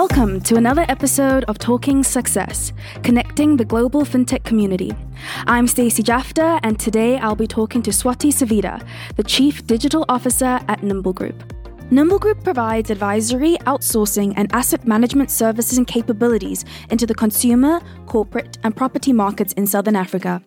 Welcome to another episode of Talking Success, connecting the global fintech community. I'm Stacey Jafta, and today I'll be talking to Swati Savita, the Chief Digital Officer at Nimble Group. Nimble Group provides advisory, outsourcing, and asset management services and capabilities into the consumer, corporate, and property markets in Southern Africa.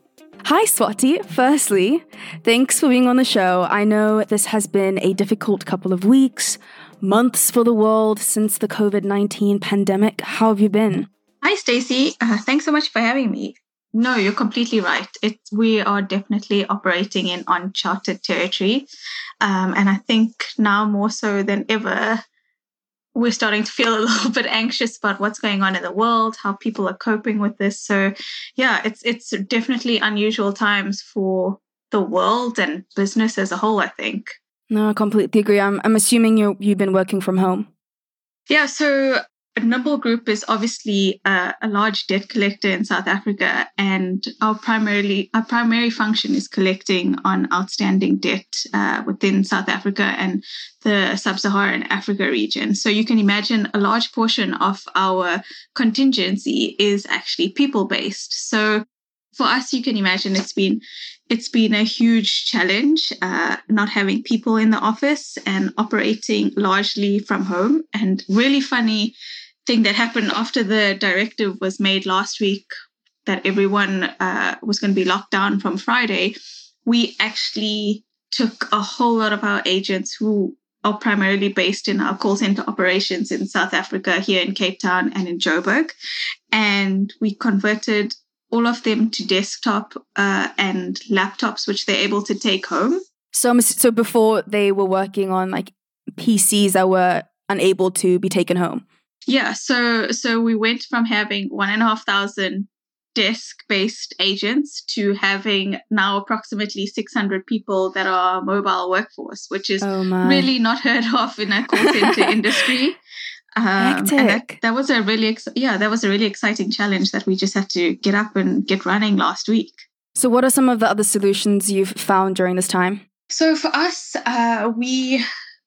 Hi, Swati. Firstly, thanks for being on the show. I know this has been a difficult couple of weeks months for the world since the COVID 19 pandemic. How have you been? Hi, Stacey. Uh, thanks so much for having me. No, you're completely right. It, we are definitely operating in uncharted territory. Um, and I think now more so than ever, we're starting to feel a little bit anxious about what's going on in the world, how people are coping with this. So, yeah, it's it's definitely unusual times for the world and business as a whole. I think. No, I completely agree. I'm, I'm assuming you you've been working from home. Yeah, so Nimble Group is obviously a, a, large debt collector in South Africa, and our primarily our primary function is collecting on outstanding debt uh, within South Africa and the Sub-Saharan Africa region. So you can imagine a large portion of our contingency is actually people based. So for us, you can imagine it's been it's been a huge challenge uh, not having people in the office and operating largely from home. And really funny thing that happened after the directive was made last week that everyone uh, was going to be locked down from Friday, we actually took a whole lot of our agents who are primarily based in our call center operations in South Africa, here in Cape Town and in Joburg. And we converted all of them to desktop uh, and laptops, which they're able to take home. So, so before they were working on like PCs that were unable to be taken home. Yeah, so so we went from having one and a half thousand desk-based agents to having now approximately 600 people that are mobile workforce, which is oh really not heard of in a call center industry. Um, And that, that, was a really ex- yeah, that was a really exciting challenge that we just had to get up and get running last week. So, what are some of the other solutions you've found during this time? So, for us, uh, we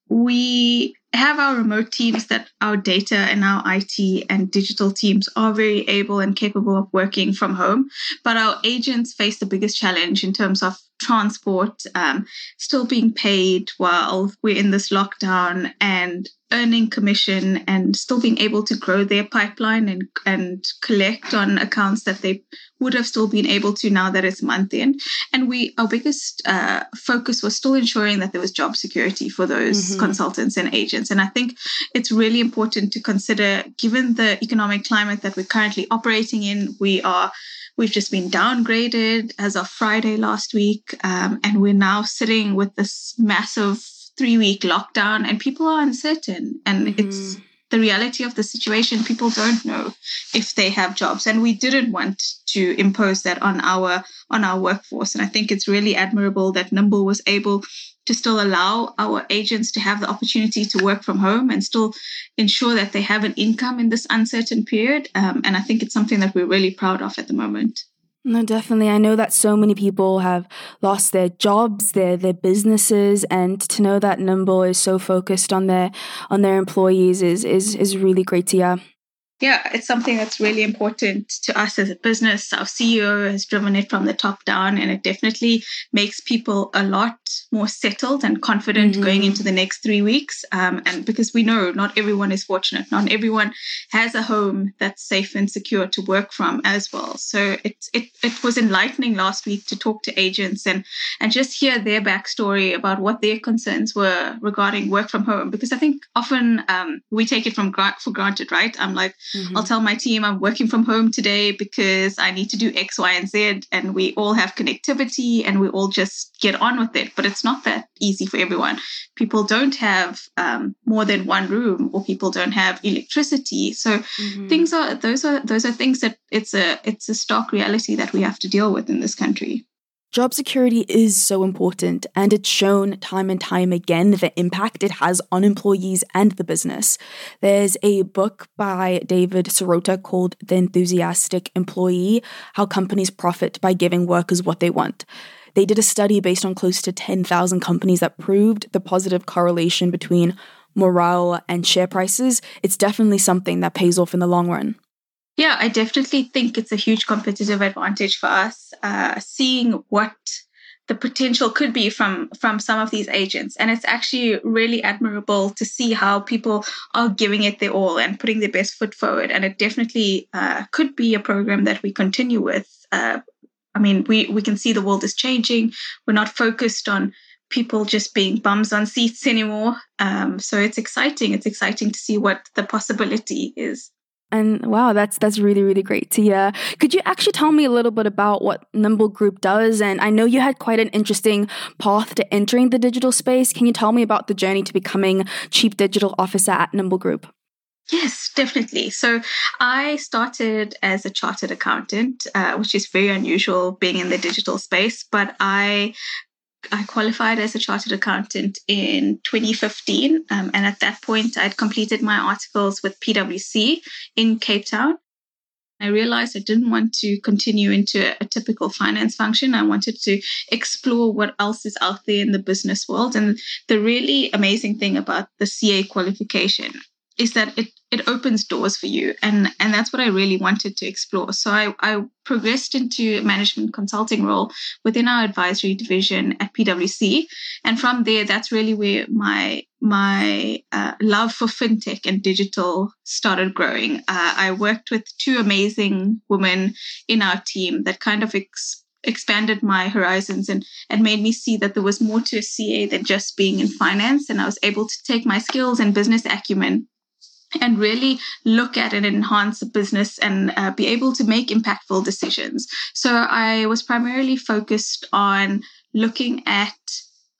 we have our remote teams that our data and our IT and digital teams are very able and capable of working from home. But our agents face the biggest challenge in terms of transport, um, still being paid while we're in this lockdown and earning commission and still being able to grow their pipeline and, and collect on accounts that they would have still been able to now that it's month end. And we, our biggest uh, focus was still ensuring that there was job security for those mm-hmm. consultants and agents. And I think it's really important to consider, given the economic climate that we're currently operating in, we are We've just been downgraded as of Friday last week, um, and we're now sitting with this massive three week lockdown, and people are uncertain. And mm-hmm. it's the reality of the situation. People don't know if they have jobs, and we didn't want to impose that on our on our workforce. And I think it's really admirable that Nimble was able to still allow our agents to have the opportunity to work from home and still ensure that they have an income in this uncertain period. Um, and I think it's something that we're really proud of at the moment. No, definitely. I know that so many people have lost their jobs, their their businesses, and to know that Nimble is so focused on their on their employees is is is really great to hear yeah, it's something that's really important to us as a business. Our CEO has driven it from the top down, and it definitely makes people a lot more settled and confident mm-hmm. going into the next three weeks. Um, and because we know not everyone is fortunate, not everyone has a home that's safe and secure to work from as well. So it it it was enlightening last week to talk to agents and and just hear their backstory about what their concerns were regarding work from home. Because I think often um, we take it from for granted, right? I'm like Mm-hmm. I'll tell my team I'm working from home today because I need to do X, Y, and Z. And we all have connectivity and we all just get on with it. But it's not that easy for everyone. People don't have um, more than one room or people don't have electricity. So mm-hmm. things are those are those are things that it's a it's a stark reality that we have to deal with in this country. Job security is so important, and it's shown time and time again the impact it has on employees and the business. There's a book by David Sirota called The Enthusiastic Employee How Companies Profit by Giving Workers What They Want. They did a study based on close to 10,000 companies that proved the positive correlation between morale, and share prices, it's definitely something that pays off in the long run. Yeah, I definitely think it's a huge competitive advantage for us. Uh, seeing what the potential could be from from some of these agents. And it's actually really admirable to see how people are giving it their all and putting their best foot forward. And it definitely uh, could be a program that we continue with. Uh, i mean we we can see the world is changing. We're not focused on people just being bums on seats anymore. Um, so it's exciting. It's exciting to see what the possibility is and wow, that's that's really really great to hear. Could you actually tell me a little bit about what Nimble Group does? And I know you had quite an interesting path to entering the digital space. Can you tell me about the journey to becoming chief digital officer at Nimble Group? Yes, definitely. So I started as a chartered accountant, uh, which is very unusual being in the digital space. But I I qualified as a chartered accountant in 2015. Um, and at that point, I'd completed my articles with PwC in Cape Town. I realized I didn't want to continue into a, a, typical finance function. I wanted to explore what else is out there in the business world. And the really amazing thing about the CA qualification is that it it opens doors for you. And and that's what i really wanted to explore. So i i progressed into a management consulting role within our advisory division at pwc and from there that's really where my my uh, love for fintech and digital started growing. Uh, i worked with two amazing women in our team that kind of ex- expanded my horizons and, and made me see that there was more to a CA than just being in finance. And I was able to take my skills and business acumen and really look at and enhance the business and uh, be able to make impactful decisions. So I was primarily focused on looking at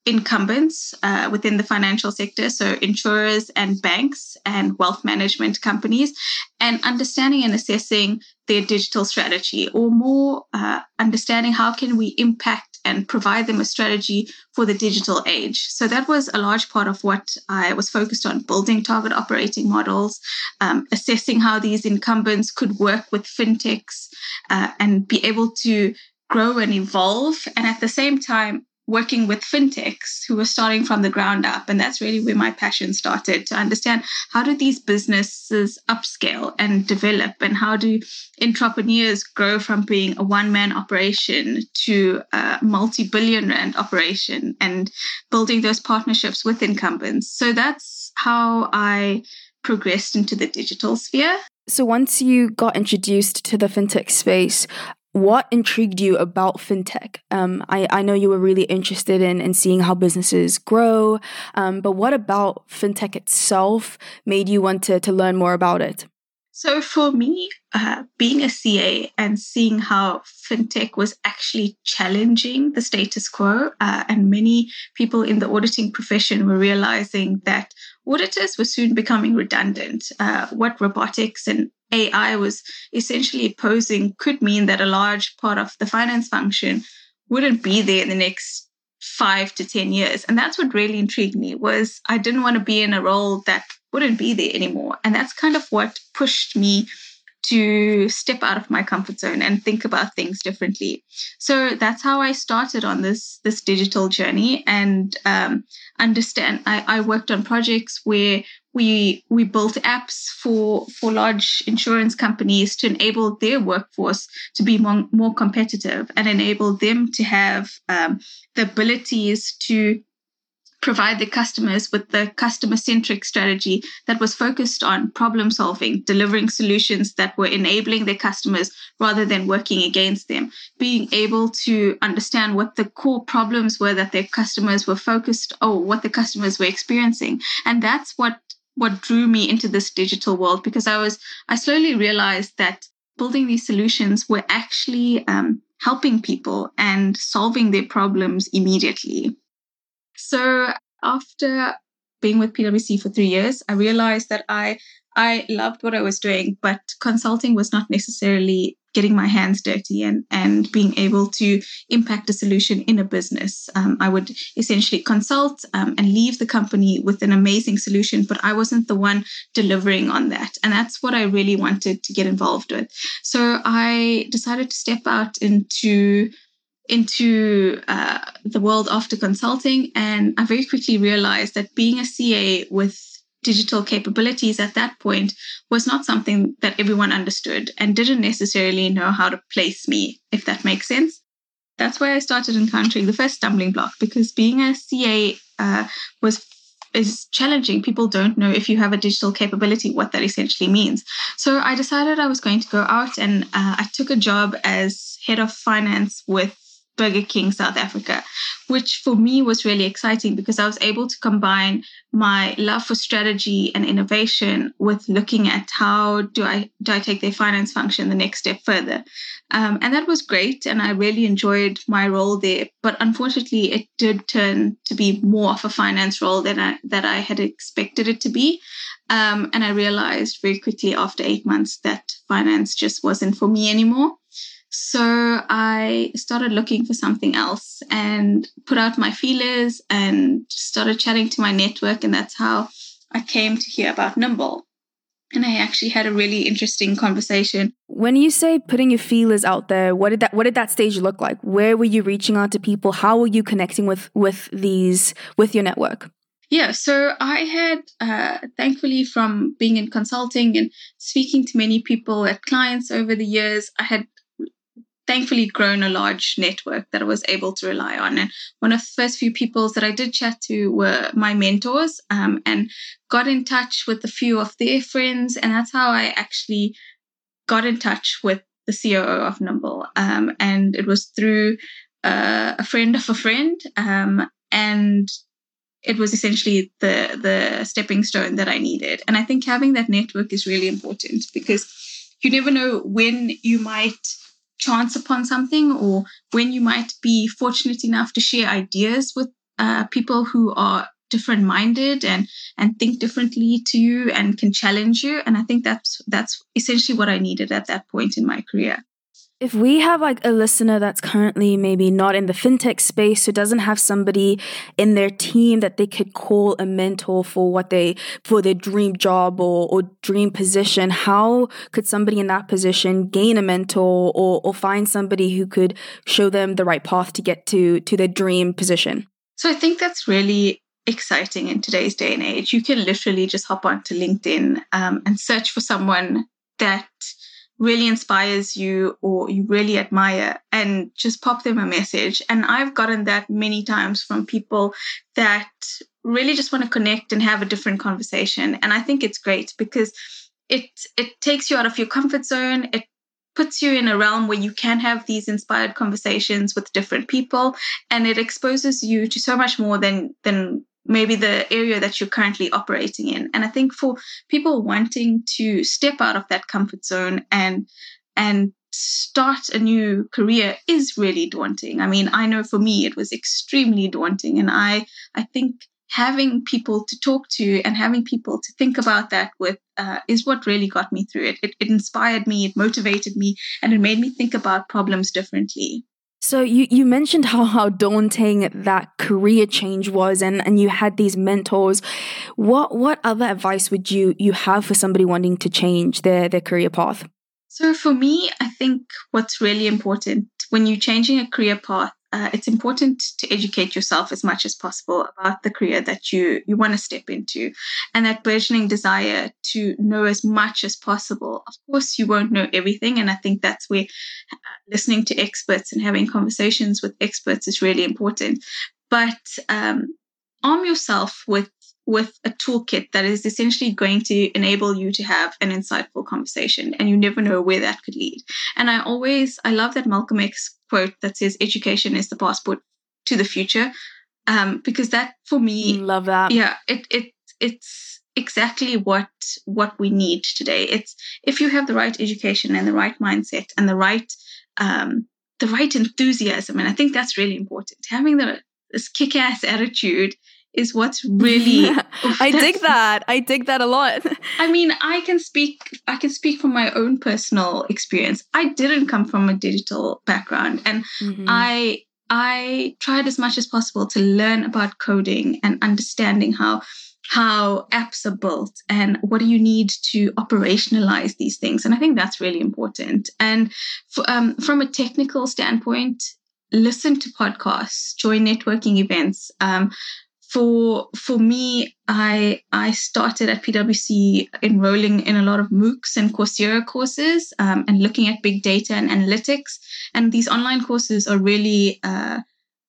incumbents uh, within the financial sector, so insurers and banks and wealth management companies, and understanding and assessing their digital strategy, or more uh, understanding how can we impact and provide them a strategy for the digital age. So that was a large part of what I was focused on building target operating models, um, assessing how these incumbents could work with fintechs uh, and be able to grow and evolve. And at the same time, working with fintechs who were starting from the ground up. And that's really where my passion started to understand how do these businesses upscale and develop, and how do entrepreneurs grow from being a one man operation to a multi billion rand operation and building those partnerships with incumbents. So that's how I progressed into the digital sphere. So once you got introduced to the fintech space, what intrigued you about fintech? Um, I, I know you were really interested in, in seeing how businesses grow, um, but what about fintech itself made you want to, to learn more about it? So, for me, uh, being a CA and seeing how fintech was actually challenging the status quo, uh, and many people in the auditing profession were realizing that auditors were soon becoming redundant. Uh, what robotics and AI was essentially posing could mean that a large part of the finance function wouldn't be there in the next five to 10 years. And that's what really intrigued me was I didn't want to be in a role that wouldn't be there anymore. And that's kind of what pushed me to step out of my comfort zone and think about things differently. So that's how I started on this this digital journey and um, understand. I, I worked on projects where we we built apps for for large insurance companies to enable their workforce to be more, more competitive and enable them to have um, the abilities to provide the customers with the customer centric strategy that was focused on problem solving, delivering solutions that were enabling their customers rather than working against them, being able to understand what the core problems were that their customers were focused or what the customers were experiencing. And that's what what drew me into this digital world because I was I slowly realized that building these solutions were actually um, helping people and solving their problems immediately. So after being with PwC for three years, I realized that I I loved what I was doing, but consulting was not necessarily getting my hands dirty and and being able to impact a solution in a business. Um, I would essentially consult um, and leave the company with an amazing solution, but I wasn't the one delivering on that, and that's what I really wanted to get involved with. So I decided to step out into into uh, the world after consulting, and I very quickly realized that being a CA with digital capabilities at that point was not something that everyone understood and didn't necessarily know how to place me, if that makes sense. That's where I started encountering the first stumbling block because being a CA uh, was is challenging. People don't know if you have a digital capability, what that essentially means. So I decided I was going to go out and uh, I took a job as head of finance with Burger King South Africa, which for me was really exciting because I was able to combine my love for strategy and innovation with looking at how do I do I take their finance function the next step further, um, and that was great, and I really enjoyed my role there. But unfortunately, it did turn to be more of a finance role than I that I had expected it to be, um, and I realized very quickly after eight months that finance just wasn't for me anymore. So I started looking for something else and put out my feelers and started chatting to my network. And that's how I came to hear about Nimble. And I actually had a really interesting conversation. When you say putting your feelers out there, what did that what did that stage look like? Where were you reaching out to people? How were you connecting with with these with your network? Yeah, so I had, uh, thankfully, from being in consulting and speaking to many people at clients over the years, I had thankfully grown a large network that I was able to rely on. And one of the first few people that I did chat to were my mentors um, and got in touch with a few of their friends. And that's how I actually got in touch with the COO of Nimble. Um, and it was through uh, a friend of a friend. Um, and it was essentially the the stepping stone that I needed. And I think having that network is really important because you never know when you might chance upon something or when you might be fortunate enough to share ideas with uh, people who are different minded and and think differently to you and can challenge you. And i think that's that's essentially what i needed at that point in my career if we have like a listener that's currently maybe not in the fintech space who doesn't have somebody in their team that they could call a mentor for what they for their dream job or, or dream position, how could somebody in that position gain a mentor or, or find somebody who could show them the right path to get to to their dream position? So I think that's really exciting in today's day and age. You can literally just hop onto LinkedIn um, and search for someone that really inspires you or you really admire and just pop them a message. And I've gotten that many times from people that really just want to connect and have a different conversation. And I think it's great because it it takes you out of your comfort zone. It puts you in a realm where you can have these inspired conversations with different people and it exposes you to so much more than than maybe the area that you're currently operating in. And I think for people wanting to step out of that comfort zone and and start a new career is really daunting. I mean, I know for me it was extremely daunting and I I think having people to talk to and having people to think about that with uh, is what really got me through it. it. It inspired me, it motivated me, and it made me think about problems differently. So you, you mentioned how, how daunting that career change was and, and you had these mentors. What what other advice would you you have for somebody wanting to change their, their career path? So for me, I think what's really important when you're changing a career path uh, it's important to educate yourself as much as possible about the career that you you want to step into and that burgeoning desire to know as much as possible. Of course you won't know everything and i think that's where uh, listening to experts and having conversations with experts is really important. But um, arm yourself with with a toolkit that is essentially going to enable you to have an insightful conversation and you never know where that could lead. And i always i love that malcolm x quote that says education is the passport to the future um, because that for me love that. yeah it it it's exactly what what we need today. It's if you have the right education and the right mindset and the right um, the right enthusiasm and i think that's really important having the this kick-ass attitude is what's really I dig that. I dig that a lot. I mean, I can speak I can speak from my own personal experience. I didn't come from a digital background and mm-hmm. I I tried as much as possible to learn about coding and understanding how how apps are built and what do you need to operationalize these things and i think that's really important and for, um, from a technical standpoint listen to podcasts join networking events um, for for me, I I started at PwC enrolling in a lot of MOOCs and Coursera courses um, and looking at big data and analytics. And these online courses are really uh,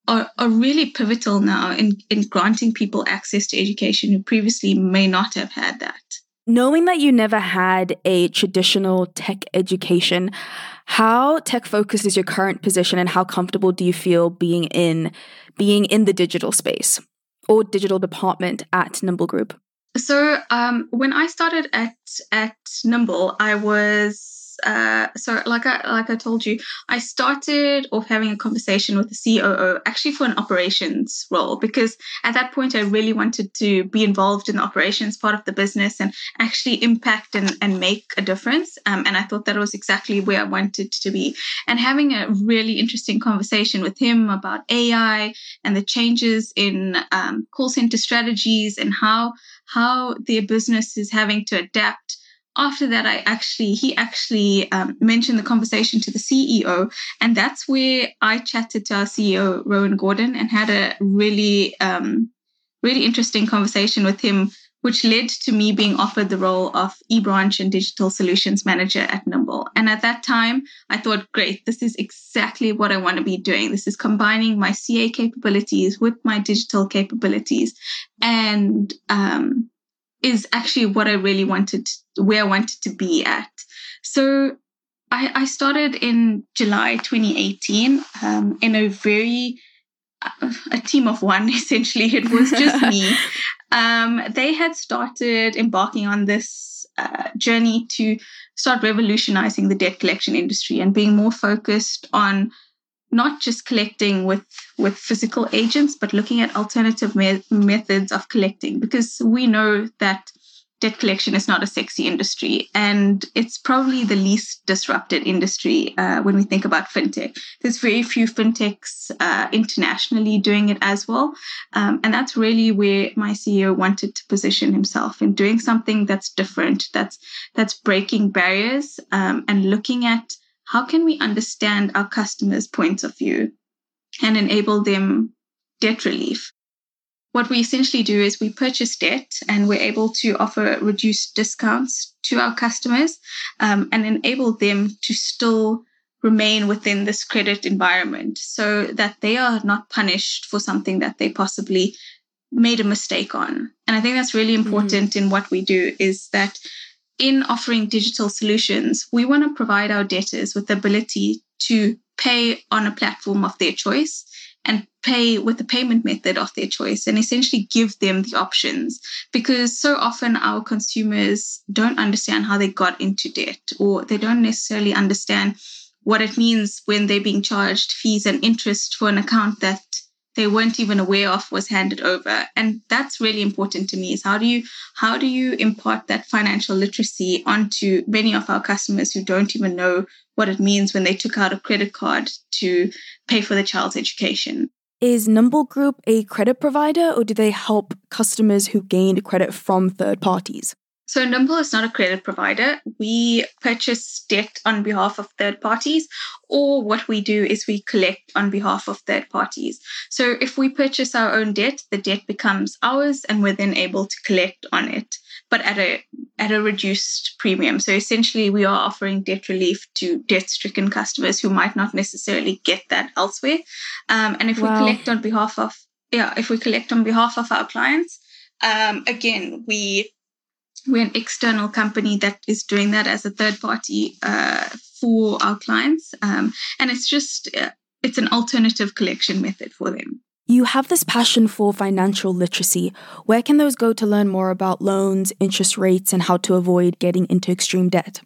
are, are really pivotal now in, in granting people access to education who previously may not have had that. Knowing that you never had a traditional tech education, how tech focused is your current position and how comfortable do you feel being in being in the digital space or digital department at Nimble Group? So um, when I started at at Nimble, I was uh, so like I like I told you, I started off having a conversation with the COO actually for an operations role because at that point I really wanted to be involved in the operations part of the business and actually impact and, and make a difference. Um, and I thought that was exactly where I wanted to be. And having a really interesting conversation with him about AI and the changes in um, call center strategies and how how their business is having to adapt after that, I actually, he actually um, mentioned the conversation to the CEO. And that's where I chatted to our CEO, Rowan Gordon, and had a really, um, really interesting conversation with him, which led to me being offered the role of eBranch and Digital Solutions Manager at Nimble. And at that time, I thought, great, this is exactly what I want to be doing. This is combining my CA capabilities with my digital capabilities. And, um, is actually what I really wanted, where I wanted to be at. So I, I started in July 2018 um, in a very uh, a team of one essentially. It was just me. Um, they had started embarking on this uh, journey to start revolutionizing the debt collection industry and being more focused on not just collecting with with physical agents but looking at alternative me- methods of collecting because we know that debt collection is not a sexy industry and it's probably the least disrupted industry uh, when we think about fintech. There's very few fintechs uh, internationally doing it as well um, and that's really where my ceo wanted to position himself in doing something that's different that's that's breaking barriers um, and looking at how can we understand our customers' points of view and enable them debt relief? What we essentially do is we purchase debt and we're able to offer reduced discounts to our customers um, and enable them to still remain within this credit environment so that they are not punished for something that they possibly made a mistake on. And I think that's really mm-hmm. important mm-hmm. in what we do is that in offering digital solutions, we want to provide our debtors with the ability to pay on a platform of their choice and pay with the payment method of their choice and essentially give them the options because so often our consumers don't understand how they got into debt or they don't necessarily understand what it means when they're being charged fees and interest for an account that they weren't even aware of was handed over and that's really important to me is how do you how do you impart that financial literacy onto many of our customers who don't even know what it means when they took out a credit card to pay for the child's education is Nimble Group a credit provider or do they help customers who gained credit from third parties? So Nimble is not a credit provider. We purchase debt on behalf of third parties, or what we do is we collect on behalf of third parties. So if we purchase our own debt, the debt becomes ours and we're then able to collect on it, but at a at a reduced premium. So essentially we are offering debt relief to debt-stricken customers who might not necessarily get that elsewhere. Um, and if wow. we collect on behalf of yeah, if we collect on behalf of our clients, um, again, we we're an external company that is doing that as a third party uh, for our clients. Um, and it's just uh, it's an alternative collection method for them. You have this passion for financial literacy. Where can those go to learn more about loans interest rates and how to avoid getting into extreme debt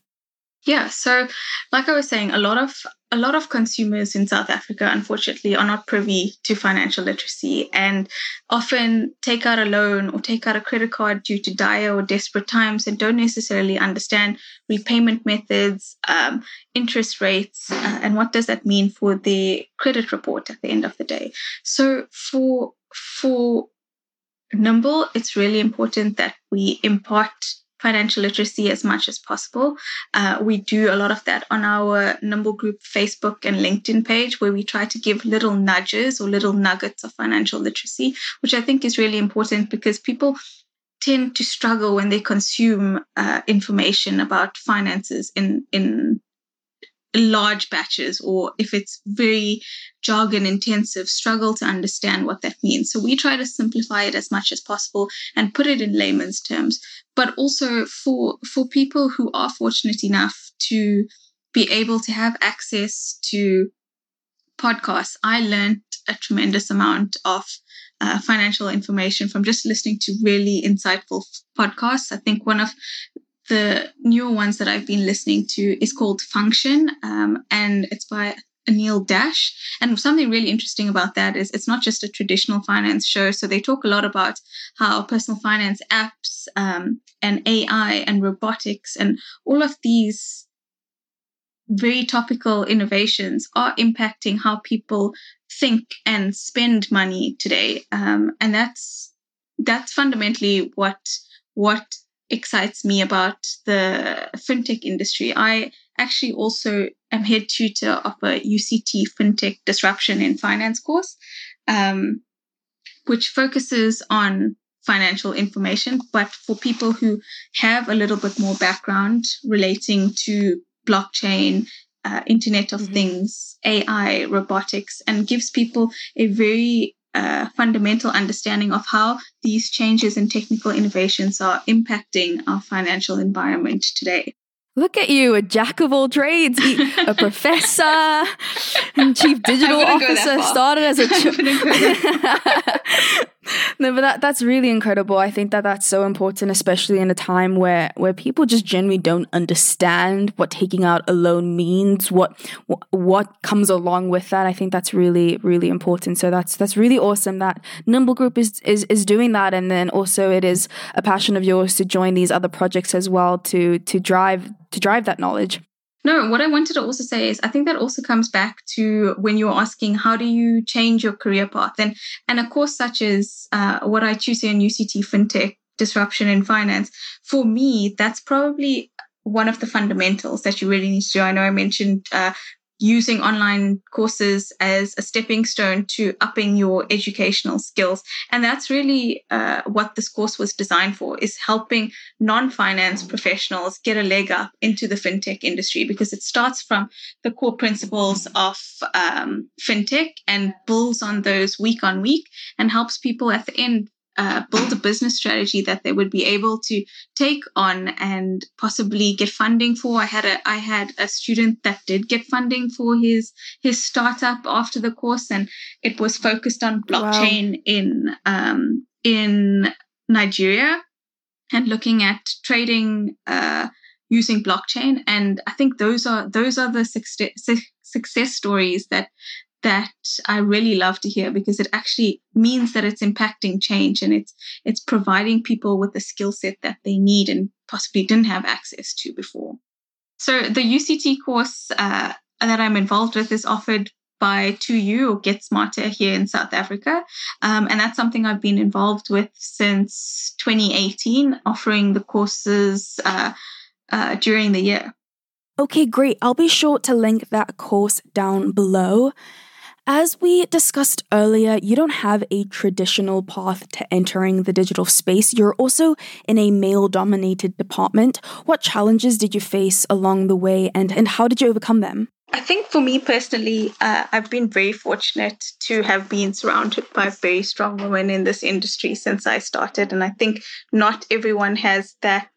yeah, so like I was saying, a lot of a lot of consumers in South Africa, unfortunately, are not privy to financial literacy and often take out a loan or take out a credit card due to dire or desperate times and don't necessarily understand repayment methods, um, interest rates, uh, and what does that mean for the credit report at the end of the day. So for for Nimble, it's really important that we impart financial literacy as much as possible. Uh, we do a lot of that on our Nimble Group Facebook and LinkedIn page, where we try to give little nudges or little nuggets of financial literacy, which I think is really important because people tend to struggle when they consume uh, information about finances in in large batches or if it's very jargon intensive struggle to understand what that means. So we try to simplify it as much as possible and put it in layman's terms. But also for for people who are fortunate enough to be able to have access to podcasts i learned a tremendous amount of uh, financial information from just listening to really insightful podcasts. I think one of the newer ones that I've been listening to is called Function, um, and it's by Anil Dash. And something really interesting about that is it's not just a traditional finance show. So they talk a lot about how personal finance apps um, and AI and robotics and all of these very topical innovations are impacting how people think and spend money today. Um, and that's that's fundamentally what what excites me about the fintech industry. I actually also am head tutor of a UCT fintech disruption in finance course, um, which focuses on financial information, but for people who have a little bit more background relating to blockchain, uh, Internet of mm-hmm. Things, AI, robotics, and gives people a very a fundamental understanding of how these changes in technical innovations are impacting our financial environment today. Look at you, a jack of all trades, a professor, and chief digital officer, started as a. no, but that that's really incredible. I think that that's so important, especially in a time where where people just generally don't understand what taking out a loan means, what what, comes along with that. I think that's really really important. So that's that's really awesome that Nimble Group is is is doing that, and then also it is a passion of yours to join these other projects as well to to drive to drive that knowledge. No, what I wanted to also say is I think that also comes back to when you're asking how do you change your career path and and a course such as uh, what I choose in UCT FinTech disruption in finance for me that's probably one of the fundamentals that you really need to do. I know I mentioned uh, using online courses as a stepping stone to upping your educational skills. And that's really uh, what this course was designed for is helping non-finance professionals get a leg up into the fintech industry because it starts from the core principles of um, fintech and builds on those week on week and helps people at the end uh, build a business strategy that they would be able to take on and possibly get funding for. I had a I had a student that did get funding for his his startup after the course, and it was focused on blockchain wow. in um, in Nigeria and looking at trading uh, using blockchain. And I think those are those are the success success stories that that I really love to hear because it actually means that it's impacting change and it's it's providing people with the skill set that they need and possibly didn't have access to before. So the UCT course uh, that I'm involved with is offered by 2U or Get Smarter here in South Africa. Um, and that's something I've been involved with since 2018, offering the courses uh, uh, during the year. Okay, great. I'll be sure to link that course down below. As we discussed earlier, you don't have a traditional path to entering the digital space. You're also in a male dominated department. What challenges did you face along the way and, and how did you overcome them? I think for me personally, uh, I've been very fortunate to have been surrounded by very strong women in this industry since I started. And I think not everyone has that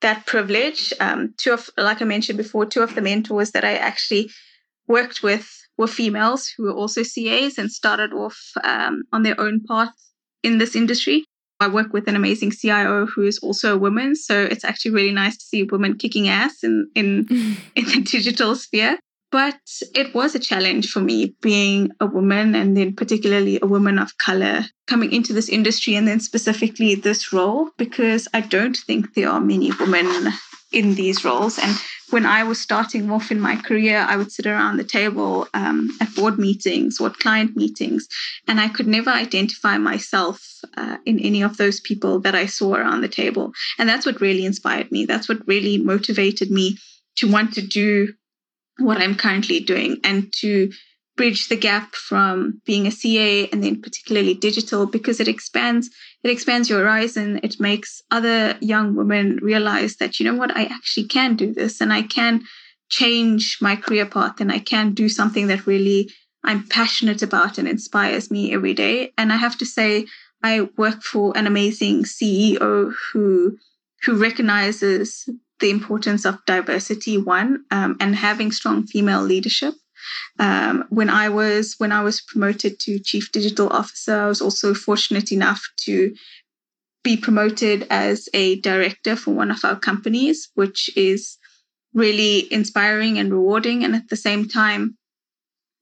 that privilege. Um, two of, like I mentioned before, two of the mentors that I actually worked with were females who were also CAs and started off um, on their own path in this industry. I work with an amazing CIO who is also a woman, so it's actually really nice to see women kicking ass in in in the digital sphere. But it was a challenge for me being a woman and then particularly a woman of color coming into this industry and then specifically this role because I don't think there are many women in these roles and when I was starting off in my career, I would sit around the table um, at board meetings or client meetings, and I could never identify myself uh, in any of those people that I saw around the table. And that's what really inspired me. That's what really motivated me to want to do what I'm currently doing and to bridge the gap from being a CA and then particularly digital because it expands it expands your horizon. It makes other young women realize that you know what I actually can do this and I can change my career path and I can do something that really I'm passionate about and inspires me every day. And I have to say I work for an amazing CEO who who recognizes the importance of diversity one um, and having strong female leadership um, when I was when I was promoted to chief digital officer, I was also fortunate enough to be promoted as a director for one of our companies, which is really inspiring and rewarding. And at the same time,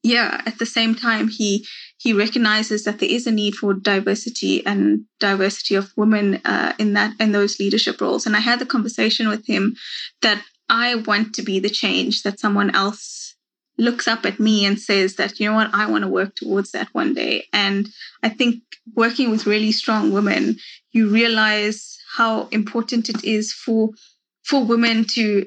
yeah, at the same time, he he recognizes that there is a need for diversity and diversity of women uh, in that in those leadership roles. And I had the conversation with him that I want to be the change that someone else looks up at me and says that, you know what, I want to work towards that one day. And I think working with really strong women, you realize how important it is for for women to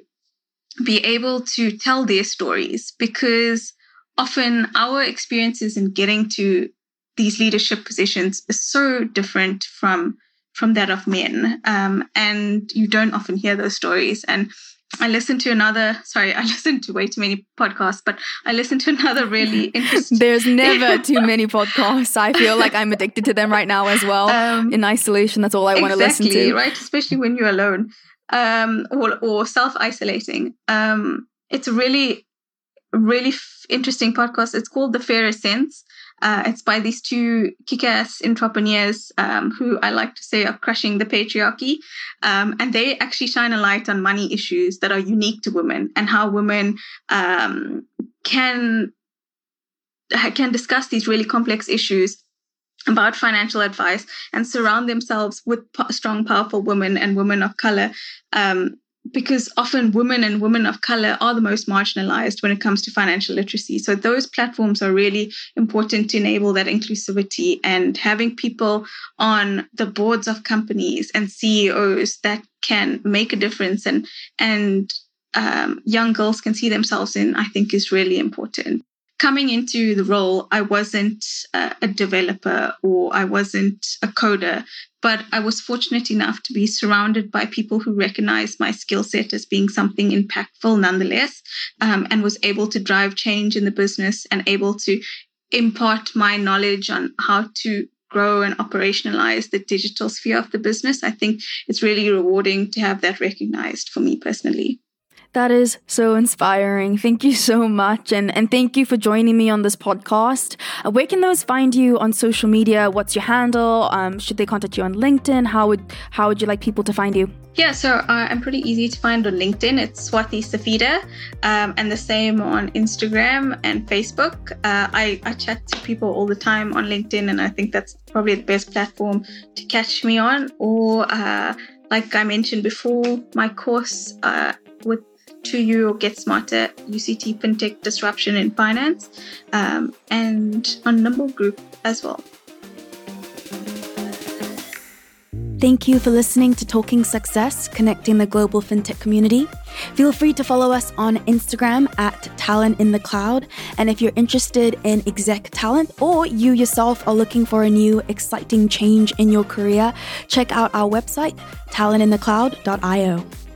be able to tell their stories because often our experiences in getting to these leadership positions is so different from from that of men um, and you don't often hear those stories and I listened to another, sorry, I listened to way too many podcasts, but I listened to another really interesting. There's never too many podcasts. I feel like I'm addicted to them right now as well. Um, In isolation, that's all I exactly, want to listen to. Right, especially when you're alone um, or, or self isolating. Um, it's a really, really f- interesting podcast. It's called The Fairer Cents. Uh, it's by these two kick-ass entrepreneurs um, who I like to say are crushing the patriarchy, um, and they actually shine a light on money issues that are unique to women and how women um, can can discuss these really complex issues about financial advice and surround themselves with strong, powerful women and women of color. Um, because often women and women of color are the most marginalized when it comes to financial literacy. So those platforms are really important to enable that inclusivity and having people on the boards of companies and CEOs that can make a difference and and um, young girls can see themselves in, I think is really important coming into the role, I wasn't uh, a developer or I wasn't a coder, but I was fortunate enough to be surrounded by people who recognized my skill set as being something impactful nonetheless, um, and was able to drive change in the business and able to impart my knowledge on how to grow and operationalize the digital sphere of the business. I think it's really rewarding to have that recognized for me personally. That is so inspiring. Thank you so much. And, and thank you for joining me on this podcast. Uh, where can those find you on social media? What's your handle? Um, should they contact you on LinkedIn? How would, how would you like people to find you? Yeah, so uh, I'm pretty easy to find on LinkedIn. It's Swati Savita, um, and the same on Instagram and Facebook. Uh, I, I chat to people all the time on LinkedIn, and I think that's probably the best platform to catch me on. Or, uh, like I mentioned before, my course uh, with 2U Get Smarter, UCT FinTech Disruption in Finance, um, and on Nimble Group as well. Thank you for listening to Talking Success, connecting the global fintech community. Feel free to follow us on Instagram at Talent in the Cloud. And if you're interested in exec talent or you yourself are looking for a new exciting change in your career, check out our website, talentinthecloud.io.